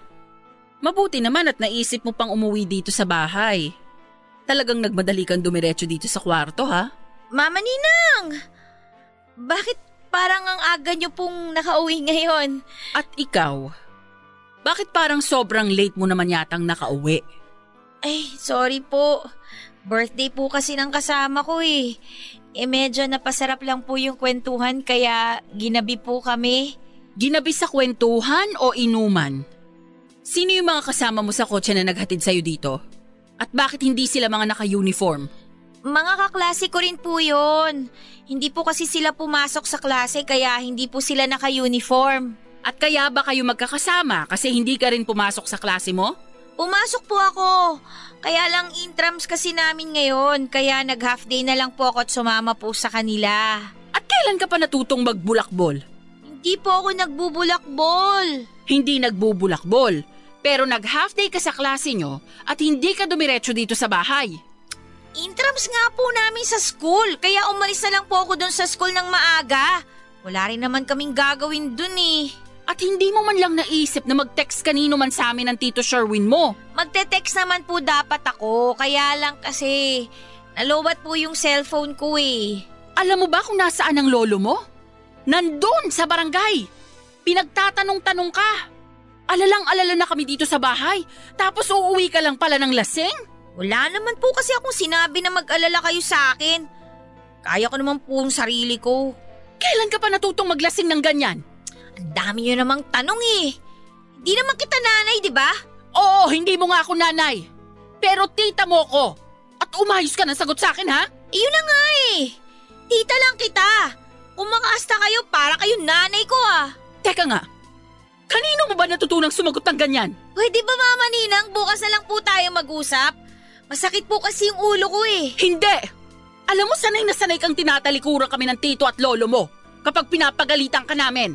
mabuti naman at naisip mo pang umuwi dito sa bahay. Talagang nagmadali kang dumiretso dito sa kwarto ha? Mama Ninang! Bakit parang ang aga niyo pong nakauwi ngayon? At ikaw? Bakit parang sobrang late mo naman yatang nakauwi? Ay, sorry po. Birthday po kasi ng kasama ko eh. Eh medyo napasarap lang po yung kwentuhan kaya ginabi po kami. Ginabi sa kwentuhan o inuman? Sino yung mga kasama mo sa kotse na naghatid sa'yo dito? At bakit hindi sila mga naka-uniform? Mga kaklase ko rin po yun. Hindi po kasi sila pumasok sa klase kaya hindi po sila naka-uniform. At kaya ba kayo magkakasama kasi hindi ka rin pumasok sa klase mo? Pumasok po ako. Kaya lang intrams kasi namin ngayon kaya nag-half day na lang po ako at sumama po sa kanila. At kailan ka pa natutong magbulakbol? Hindi po ako nagbubulakbol. Hindi nagbubulakbol, pero nag-half day ka sa klase nyo at hindi ka dumiretso dito sa bahay. Intrams nga po namin sa school, kaya umalis na lang po ako dun sa school ng maaga. Wala rin naman kaming gagawin dun eh. At hindi mo man lang naisip na mag-text kanino man sa amin ng Tito Sherwin mo. Magte-text naman po dapat ako, kaya lang kasi nalowat po yung cellphone ko eh. Alam mo ba kung nasaan ang lolo mo? Nandun sa barangay. Pinagtatanong-tanong ka. Alalang-alala na kami dito sa bahay, tapos uuwi ka lang pala ng lasing? Wala naman po kasi akong sinabi na mag-alala kayo sa akin. Kaya ko naman po ang sarili ko. Kailan ka pa natutong maglasing ng ganyan? Ang dami nyo namang tanong eh. Hindi naman kita nanay, di ba? Oo, hindi mo nga ako nanay. Pero tita mo ko. At umayos ka ng sagot sa akin, ha? Iyon na nga eh. Tita lang kita. Kumakaasta kayo para kayo nanay ko ah. Teka nga, kanino mo ba natutunang sumagot ng ganyan? Pwede ba mama Ninang, bukas na lang po tayo mag-usap? Masakit po kasi yung ulo ko eh. Hindi! Alam mo, sanay na sanay kang tinatalikuran kami ng tito at lolo mo kapag pinapagalitan ka namin.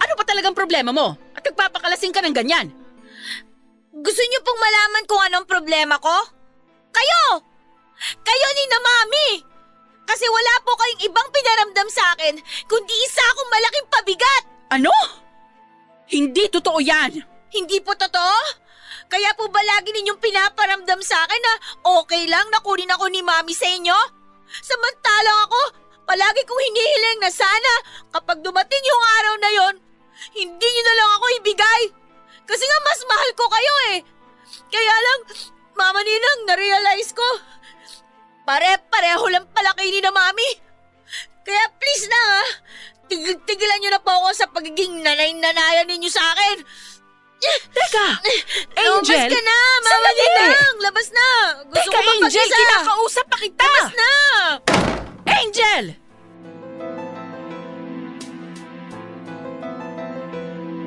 Ano pa talagang problema mo? At nagpapakalasing ka ng ganyan? Gusto niyo pong malaman kung anong problema ko? Kayo! Kayo ni na mami! Kasi wala po kayong ibang pinaramdam sa akin kundi isa akong malaking pabigat! Ano? Hindi totoo yan! Hindi po totoo? Kaya po ba lagi ninyong pinaparamdam sa akin na okay lang na kunin ako ni mami sa inyo? Samantalang ako, palagi kong hinihiling na sana kapag dumating yung araw na yon, hindi niyo na lang ako ibigay. Kasi nga mas mahal ko kayo eh. Kaya lang, Mama Ninang, na-realize ko, pare-pareho lang pala kayo ni na Mami. Kaya please na ha, tigil-tigilan niyo na po ako sa pagiging nanay-nanayan ninyo sa akin. Teka! Angel! Lumabas ka na! Mama Sandali! Ninang! Labas na! Gusto Teka, ko Angel! Kinakausap pa kita! Labas na! Angel!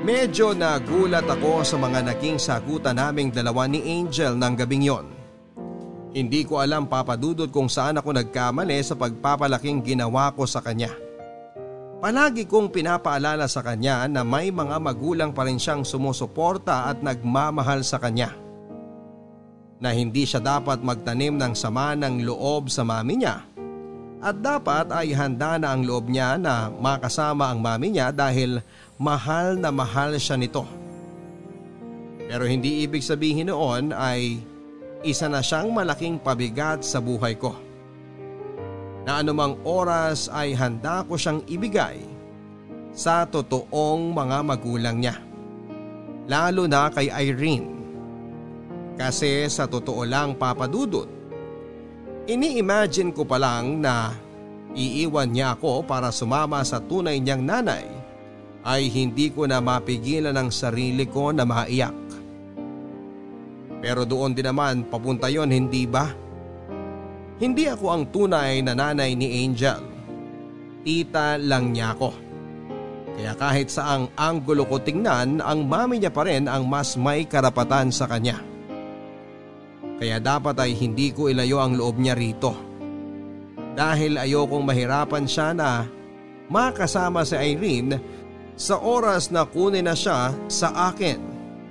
Medyo nagulat ako sa mga naging sagutan naming dalawa ni Angel ng gabing yon. Hindi ko alam papadudot kung saan ako nagkamali sa pagpapalaking ginawa ko sa kanya. Palagi kong pinapaalala sa kanya na may mga magulang pa rin siyang sumusuporta at nagmamahal sa kanya. Na hindi siya dapat magtanim ng sama ng loob sa mami niya. At dapat ay handa na ang loob niya na makasama ang mami niya dahil mahal na mahal siya nito. Pero hindi ibig sabihin noon ay isa na siyang malaking pabigat sa buhay ko. Na anumang oras ay handa ko siyang ibigay sa totoong mga magulang niya. Lalo na kay Irene. Kasi sa totoo lang papadudot, ini-imagine ko pa lang na iiwan niya ako para sumama sa tunay niyang nanay ay hindi ko na mapigilan ang sarili ko na maiyak. Pero doon din naman papunta yon hindi ba? Hindi ako ang tunay na nanay ni Angel. Tita lang niya ako. Kaya kahit saang anggulo ko tingnan, ang mami niya pa rin ang mas may karapatan sa kanya. Kaya dapat ay hindi ko ilayo ang loob niya rito. Dahil ayokong mahirapan siya na makasama si Irene sa oras na kunin na siya sa akin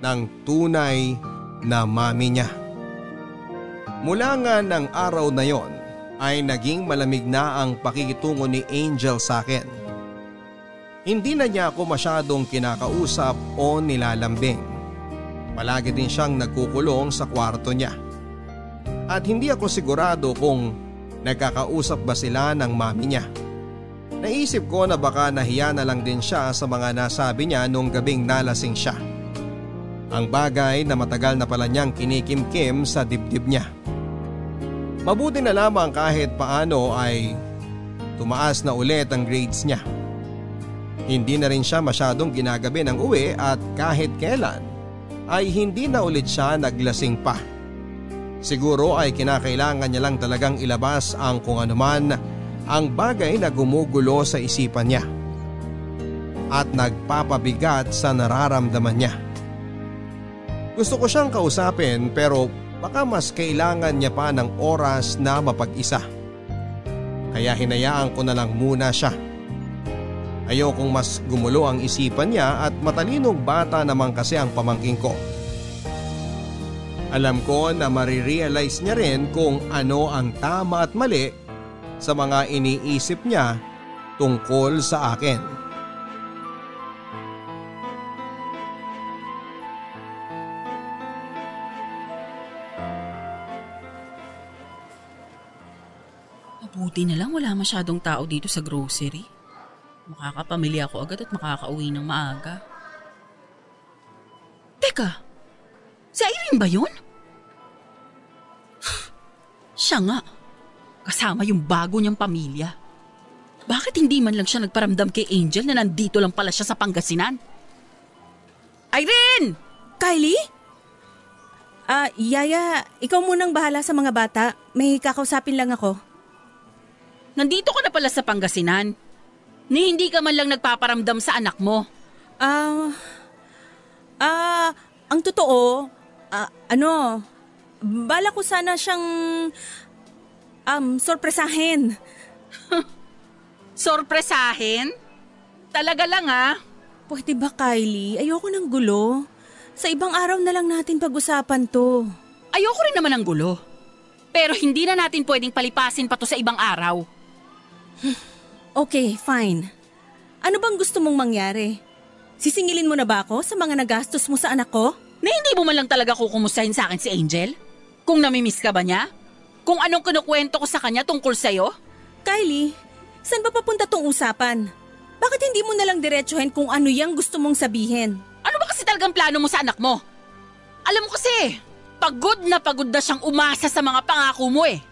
ng tunay na mami niya. Mula nga ng araw na yon ay naging malamig na ang pakikitungo ni Angel sa akin. Hindi na niya ako masyadong kinakausap o nilalambing. Palagi din siyang nagkukulong sa kwarto niya. At hindi ako sigurado kung nagkakausap ba sila ng mami niya. Naisip ko na baka nahiya na lang din siya sa mga nasabi niya nung gabing nalasing siya. Ang bagay na matagal na pala niyang kinikimkim sa dibdib niya. Mabuti na lamang kahit paano ay tumaas na ulit ang grades niya. Hindi na rin siya masyadong ginagabi ng uwi at kahit kailan ay hindi na ulit siya naglasing pa. Siguro ay kinakailangan niya lang talagang ilabas ang kung anuman ang bagay na gumugulo sa isipan niya at nagpapabigat sa nararamdaman niya. Gusto ko siyang kausapin pero baka mas kailangan niya pa ng oras na mapag-isa. Kaya hinayaan ko na lang muna siya. Ayokong mas gumulo ang isipan niya at matalinong bata naman kasi ang pamangking ko. Alam ko na marirealize niya rin kung ano ang tama at mali sa mga iniisip niya tungkol sa akin. Buti na lang wala masyadong tao dito sa grocery. Makakapamilya ako agad at makakauwi ng maaga. Teka, si Irene ba yun? Siya nga, kasama yung bago niyang pamilya. Bakit hindi man lang siya nagparamdam kay Angel na nandito lang pala siya sa Pangasinan? Irene! Kylie? Ah, uh, Yaya, ikaw munang bahala sa mga bata. May kakausapin lang ako. Nandito ka na pala sa Pangasinan. Ni hindi ka man lang nagpaparamdam sa anak mo. Ah, uh, ah, uh, ang totoo, uh, ano, bala ko sana siyang um, sorpresahin. sorpresahin? Talaga lang ah. Pwede ba Kylie? Ayoko ng gulo. Sa ibang araw na lang natin pag-usapan to. Ayoko rin naman ng gulo. Pero hindi na natin pwedeng palipasin pa to sa ibang araw. Okay, fine. Ano bang gusto mong mangyari? Sisingilin mo na ba ako sa mga nagastos mo sa anak ko? Na hindi mo man lang talaga kukumustahin sa akin si Angel? Kung namimiss ka ba niya? Kung anong kinukwento ko sa kanya tungkol sa'yo? Kylie, saan ba papunta tong usapan? Bakit hindi mo nalang diretsuhin kung ano yang gusto mong sabihin? Ano ba kasi talagang plano mo sa anak mo? Alam mo kasi, pagod na pagod na siyang umasa sa mga pangako mo eh.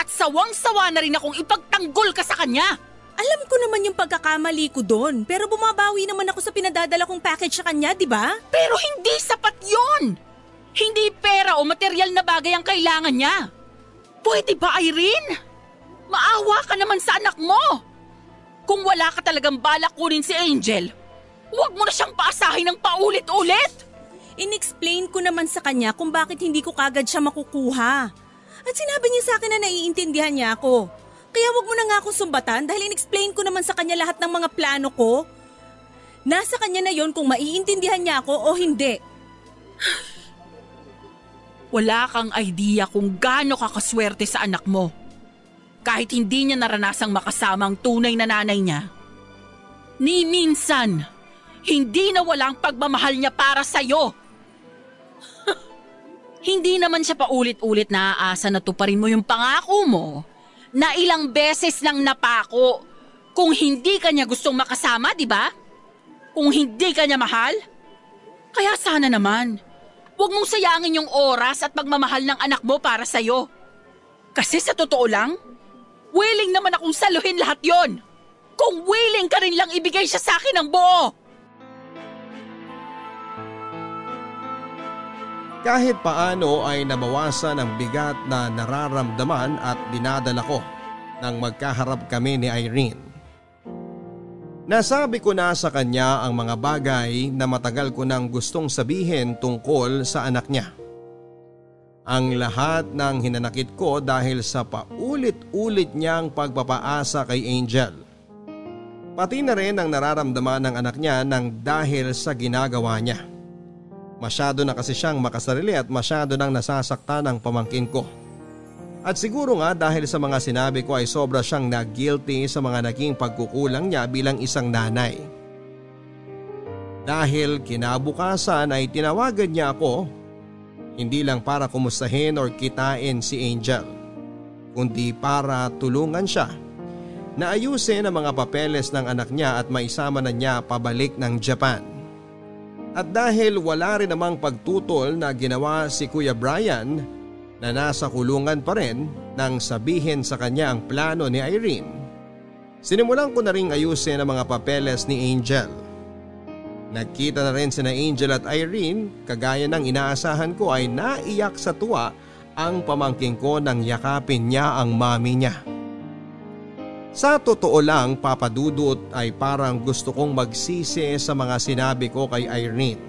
At sawang-sawa na rin akong ipagtanggol ka sa kanya. Alam ko naman yung pagkakamali ko doon, pero bumabawi naman ako sa pinadadala kong package sa kanya, di ba? Pero hindi sapat yon. Hindi pera o material na bagay ang kailangan niya. Pwede ba, Irene? Maawa ka naman sa anak mo. Kung wala ka talagang balak kunin si Angel, huwag mo na siyang paasahin ng paulit-ulit. Inexplain ko naman sa kanya kung bakit hindi ko kagad siya makukuha. At sinabi niya sa akin na naiintindihan niya ako. Kaya wag mo na nga akong sumbatan dahil in-explain ko naman sa kanya lahat ng mga plano ko. Nasa kanya na yon kung maiintindihan niya ako o hindi. Wala kang idea kung gaano ka kaswerte sa anak mo. Kahit hindi niya naranasang makasama ang tunay na nanay niya. Ni minsan, hindi na walang pagmamahal niya para sa'yo. Hindi naman siya paulit-ulit naaasa na tuparin mo yung pangako mo na ilang beses lang napako kung hindi ka niya gustong makasama, di ba? Kung hindi ka niya mahal? Kaya sana naman, huwag mong sayangin yung oras at pagmamahal ng anak mo para sa'yo. Kasi sa totoo lang, willing naman akong saluhin lahat yon. Kung willing ka rin lang ibigay siya sa akin ng buo. Kahit paano ay nabawasan ang bigat na nararamdaman at dinadala ko nang magkaharap kami ni Irene. Nasabi ko na sa kanya ang mga bagay na matagal ko nang gustong sabihin tungkol sa anak niya. Ang lahat ng hinanakit ko dahil sa paulit-ulit niyang pagpapaasa kay Angel. Pati na rin ang nararamdaman ng anak niya nang dahil sa ginagawa niya. Masyado na kasi siyang makasarili at masyado nang nasasaktan ang pamangkin ko. At siguro nga dahil sa mga sinabi ko ay sobra siyang nag-guilty sa mga naging pagkukulang niya bilang isang nanay. Dahil kinabukasan ay tinawagan niya ako, Hindi lang para kumustahin or kitain si Angel, kundi para tulungan siya na ayusin ang mga papeles ng anak niya at maisama na niya pabalik ng Japan. At dahil wala rin namang pagtutol na ginawa si Kuya Brian na nasa kulungan pa rin nang sabihin sa kanya ang plano ni Irene, sinimulan ko na rin ayusin ang mga papeles ni Angel. Nagkita na rin sina Angel at Irene, kagaya ng inaasahan ko ay naiyak sa tuwa ang pamangking ko nang yakapin niya ang mami niya. Sa totoo lang papadudot ay parang gusto kong magsisi sa mga sinabi ko kay Irene.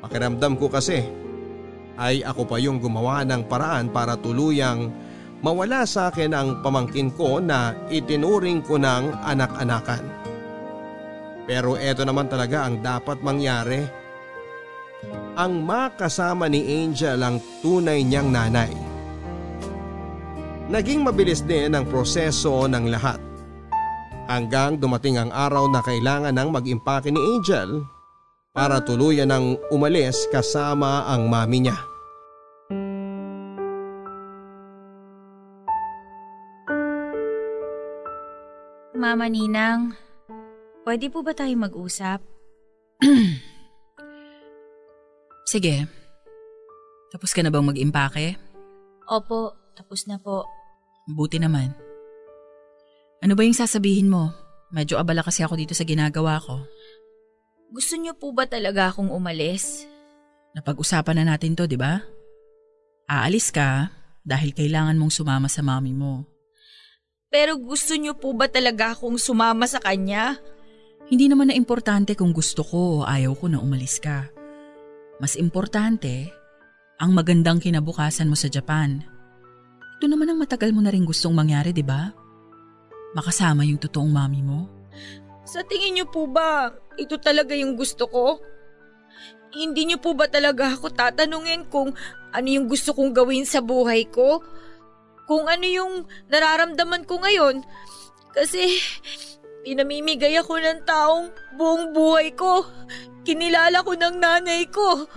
Pakiramdam ko kasi ay ako pa yung gumawa ng paraan para tuluyang mawala sa akin ang pamangkin ko na itinuring ko ng anak-anakan. Pero eto naman talaga ang dapat mangyari. Ang makasama ni Angel ang tunay niyang nanay. Naging mabilis din ang proseso ng lahat. Hanggang dumating ang araw na kailangan ng mag-impake ni Angel para tuluyan ng umalis kasama ang mami niya. Mama Ninang, Pwede po ba tayo mag-usap? Sige. Tapos ka na bang mag-impake? Opo, tapos na po. Buti naman. Ano ba yung sasabihin mo? Medyo abala kasi ako dito sa ginagawa ko. Gusto niyo po ba talaga akong umalis? Napag-usapan na natin to, di ba? Aalis ka dahil kailangan mong sumama sa mami mo. Pero gusto niyo po ba talaga akong sumama sa kanya? Hindi naman na importante kung gusto ko o ayaw ko na umalis ka. Mas importante, ang magandang kinabukasan mo sa Japan. Ito naman ang matagal mo na rin gustong mangyari, di ba? Makasama yung totoong mami mo. Sa tingin niyo po ba, ito talaga yung gusto ko? Hindi niyo po ba talaga ako tatanungin kung ano yung gusto kong gawin sa buhay ko? Kung ano yung nararamdaman ko ngayon? Kasi Pinamimigay ako ng taong buong buhay ko. Kinilala ko ng nanay ko.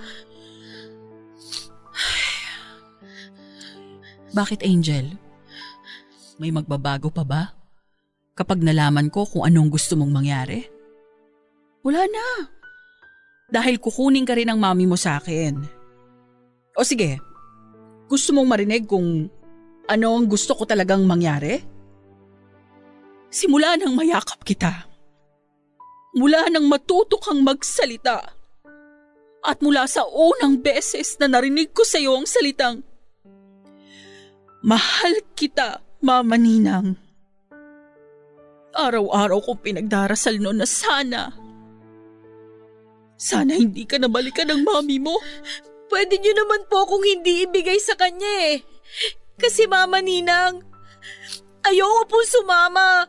Bakit Angel? May magbabago pa ba? Kapag nalaman ko kung anong gusto mong mangyari? Wala na. Dahil kukunin ka rin ng mami mo sa akin. O sige, gusto mong marinig kung ano ang gusto ko talagang mangyari? Simula nang mayakap kita. Mula nang matuto kang magsalita. At mula sa unang beses na narinig ko sa iyo ang salitang, Mahal kita, Mama Ninang. Araw-araw kong pinagdarasal noon na sana. Sana hindi ka nabalikan ng mami mo. Pwede niyo naman po kung hindi ibigay sa kanya eh. Kasi Mama Ninang, Ayoko pong sumama.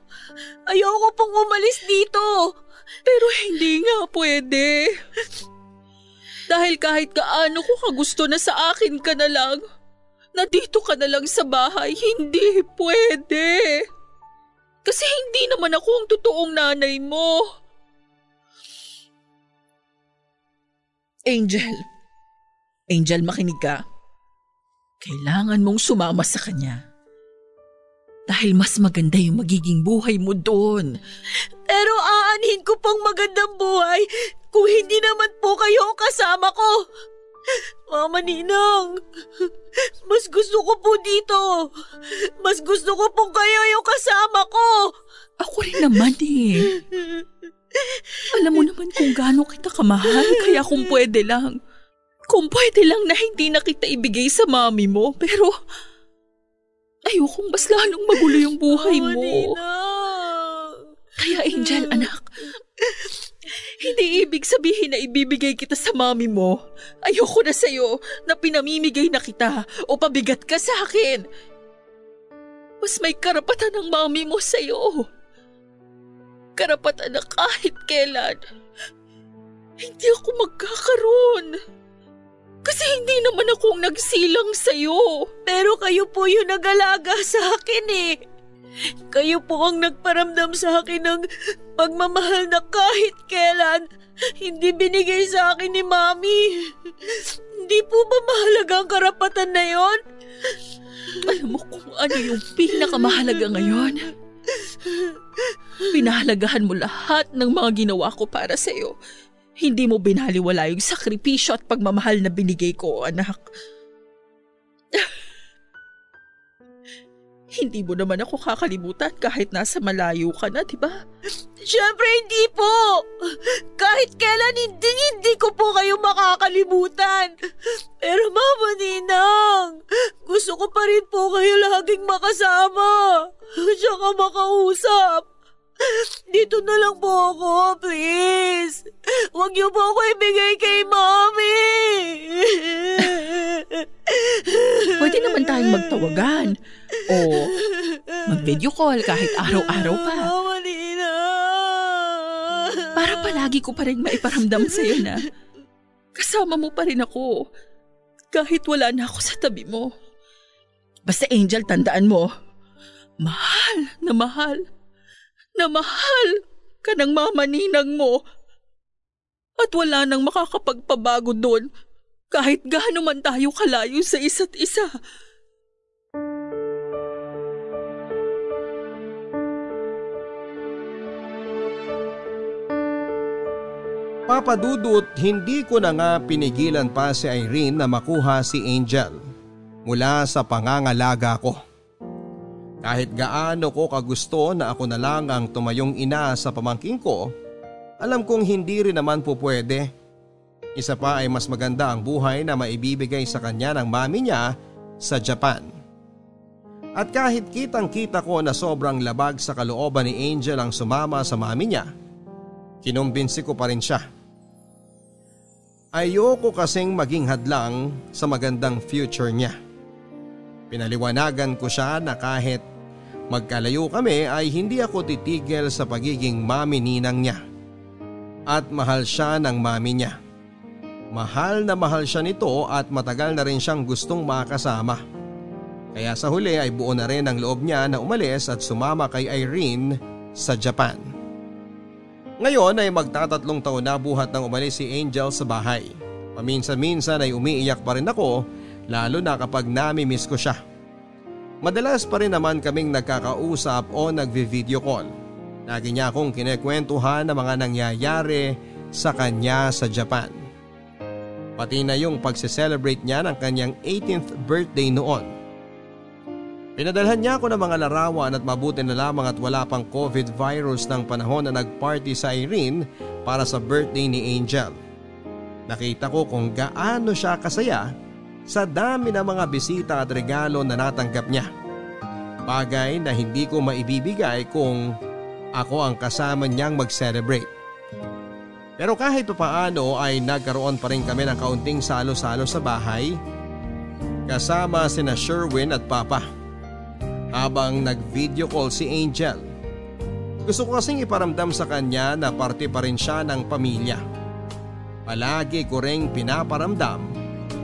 Ayoko pong umalis dito. Pero hindi nga pwede. Dahil kahit kaano ko kagusto na sa akin ka na lang, na dito ka na lang sa bahay, hindi pwede. Kasi hindi naman ako ang totoong nanay mo. Angel. Angel, makinig ka. Kailangan mong sumama sa kanya. Dahil mas maganda yung magiging buhay mo doon. Pero aanhin ko pang magandang buhay kung hindi naman po kayo kasama ko. Mama Ninang, mas gusto ko po dito. Mas gusto ko po kayo yung kasama ko. Ako rin naman eh. Alam mo naman kung gaano kita kamahal, kaya kung pwede lang. Kung pwede lang na hindi na kita ibigay sa mami mo, pero Ayokong mas lalong magulo yung buhay mo. Manina. Kaya Angel, anak, hindi ibig sabihin na ibibigay kita sa mami mo. Ayoko na sa'yo na pinamimigay na kita o pabigat ka sa akin. Mas may karapatan ng mami mo sa'yo. Karapatan na kahit kailan, hindi ako magkakaroon. Kasi hindi naman akong nagsilang sa'yo. Pero kayo po yung nag-alaga sa akin eh. Kayo po ang nagparamdam sa akin ng pagmamahal na kahit kailan Hindi binigay sa akin ni Mami. Hindi po ba mahalaga ang karapatan na yon? Alam mo kung ano yung pinakamahalaga ngayon? Pinahalagahan mo lahat ng mga ginawa ko para sa iyo. Hindi mo binaliwala yung sakripisyo at pagmamahal na binigay ko, anak. Hindi mo naman ako kakalimutan kahit nasa malayo ka na, di ba? Siyempre hindi po! Kahit kailan hindi, hindi ko po kayo makakalimutan. Pero Mama Ninang, gusto ko pa rin po kayo laging makasama. Tsaka makausap. Dito na lang po ako, please. Huwag niyo po ako ibigay kay Mami. Pwede naman tayong magtawagan. O mag-video call kahit araw-araw pa. Mama Nina. Para palagi ko pa rin maiparamdam sa'yo na kasama mo pa rin ako kahit wala na ako sa tabi mo. Basta Angel, tandaan mo, mahal na mahal na mahal ka ng mama ninang mo at wala nang makakapagpabago doon kahit gaano man tayo kalayo sa isa't isa. Papadudot, hindi ko na nga pinigilan pa si Irene na makuha si Angel mula sa pangangalaga ko. Kahit gaano ko kagusto na ako na lang ang tumayong ina sa pamangking ko, alam kong hindi rin naman po pwede. Isa pa ay mas maganda ang buhay na maibibigay sa kanya ng mami niya sa Japan. At kahit kitang kita ko na sobrang labag sa kalooban ni Angel ang sumama sa mami niya, kinumbinsi ko pa rin siya. Ayoko kasing maging hadlang sa magandang future niya. Pinaliwanagan ko siya na kahit magkalayo kami ay hindi ako titigil sa pagiging mami ninang niya. At mahal siya ng mami niya. Mahal na mahal siya nito at matagal na rin siyang gustong makasama. Kaya sa huli ay buo na rin ang loob niya na umalis at sumama kay Irene sa Japan. Ngayon ay magtatatlong taon na buhat nang umalis si Angel sa bahay. Paminsan-minsan ay umiiyak pa rin ako lalo na kapag nami-miss ko siya. Madalas pa rin naman kaming nagkakausap o nagvi-video call. Lagi niya akong kinekwentuhan ng mga nangyayari sa kanya sa Japan. Pati na yung pagse-celebrate niya ng kanyang 18th birthday noon. Pinadalhan niya ako ng mga larawan at mabuti na lamang at wala pang COVID virus ng panahon na nagparty sa Irene para sa birthday ni Angel. Nakita ko kung gaano siya kasaya sa dami ng mga bisita at regalo na natanggap niya. Bagay na hindi ko maibibigay kung ako ang kasama niyang mag-celebrate. Pero kahit paano ay nagkaroon pa rin kami ng kaunting salo-salo sa bahay kasama sina Sherwin at Papa. Habang nag-video call si Angel. Gusto ko kasing iparamdam sa kanya na parte pa rin siya ng pamilya. Palagi ko ring pinaparamdam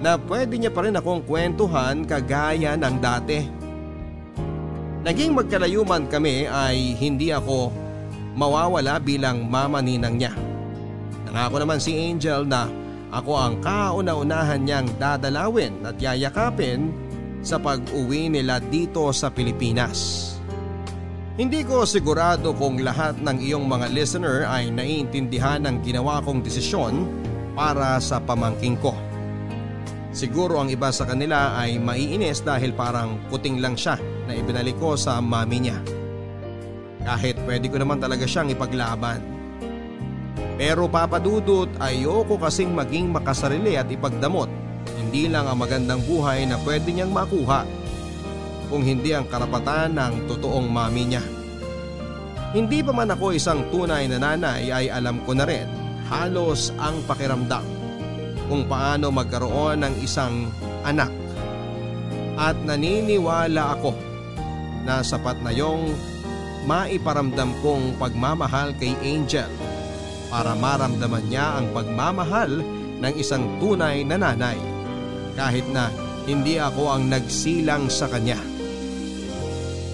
na pwede niya pa rin akong kwentuhan kagaya ng dati. Naging magkalayuman kami ay hindi ako mawawala bilang mama ninang niya. Nangako naman si Angel na ako ang kauna-unahan niyang dadalawin at yayakapin sa pag-uwi nila dito sa Pilipinas. Hindi ko sigurado kung lahat ng iyong mga listener ay naiintindihan ang ginawa kong desisyon para sa pamangking ko. Siguro ang iba sa kanila ay maiinis dahil parang kuting lang siya na ibinalik ko sa mami niya. Kahit pwede ko naman talaga siyang ipaglaban. Pero papadudot ayoko kasing maging makasarili at ipagdamot hindi lang ang magandang buhay na pwede niyang makuha kung hindi ang karapatan ng totoong mami niya. Hindi pa man ako isang tunay na nanay ay alam ko na rin halos ang pakiramdam kung paano magkaroon ng isang anak. At naniniwala ako na sapat na yung maiparamdam kong pagmamahal kay Angel para maramdaman niya ang pagmamahal ng isang tunay na nanay kahit na hindi ako ang nagsilang sa kanya.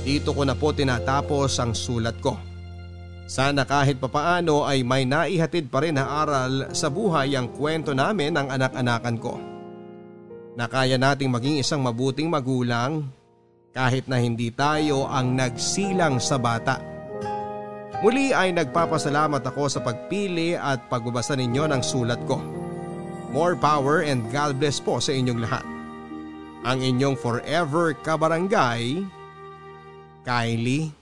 Dito ko na po tinatapos ang sulat ko. Sana kahit papaano ay may naihatid pa rin na aral sa buhay ang kwento namin ng anak-anakan ko. Na kaya nating maging isang mabuting magulang kahit na hindi tayo ang nagsilang sa bata. Muli ay nagpapasalamat ako sa pagpili at pagbabasa ninyo ng sulat ko. More power and God bless po sa inyong lahat. Ang inyong forever kabarangay, Kylie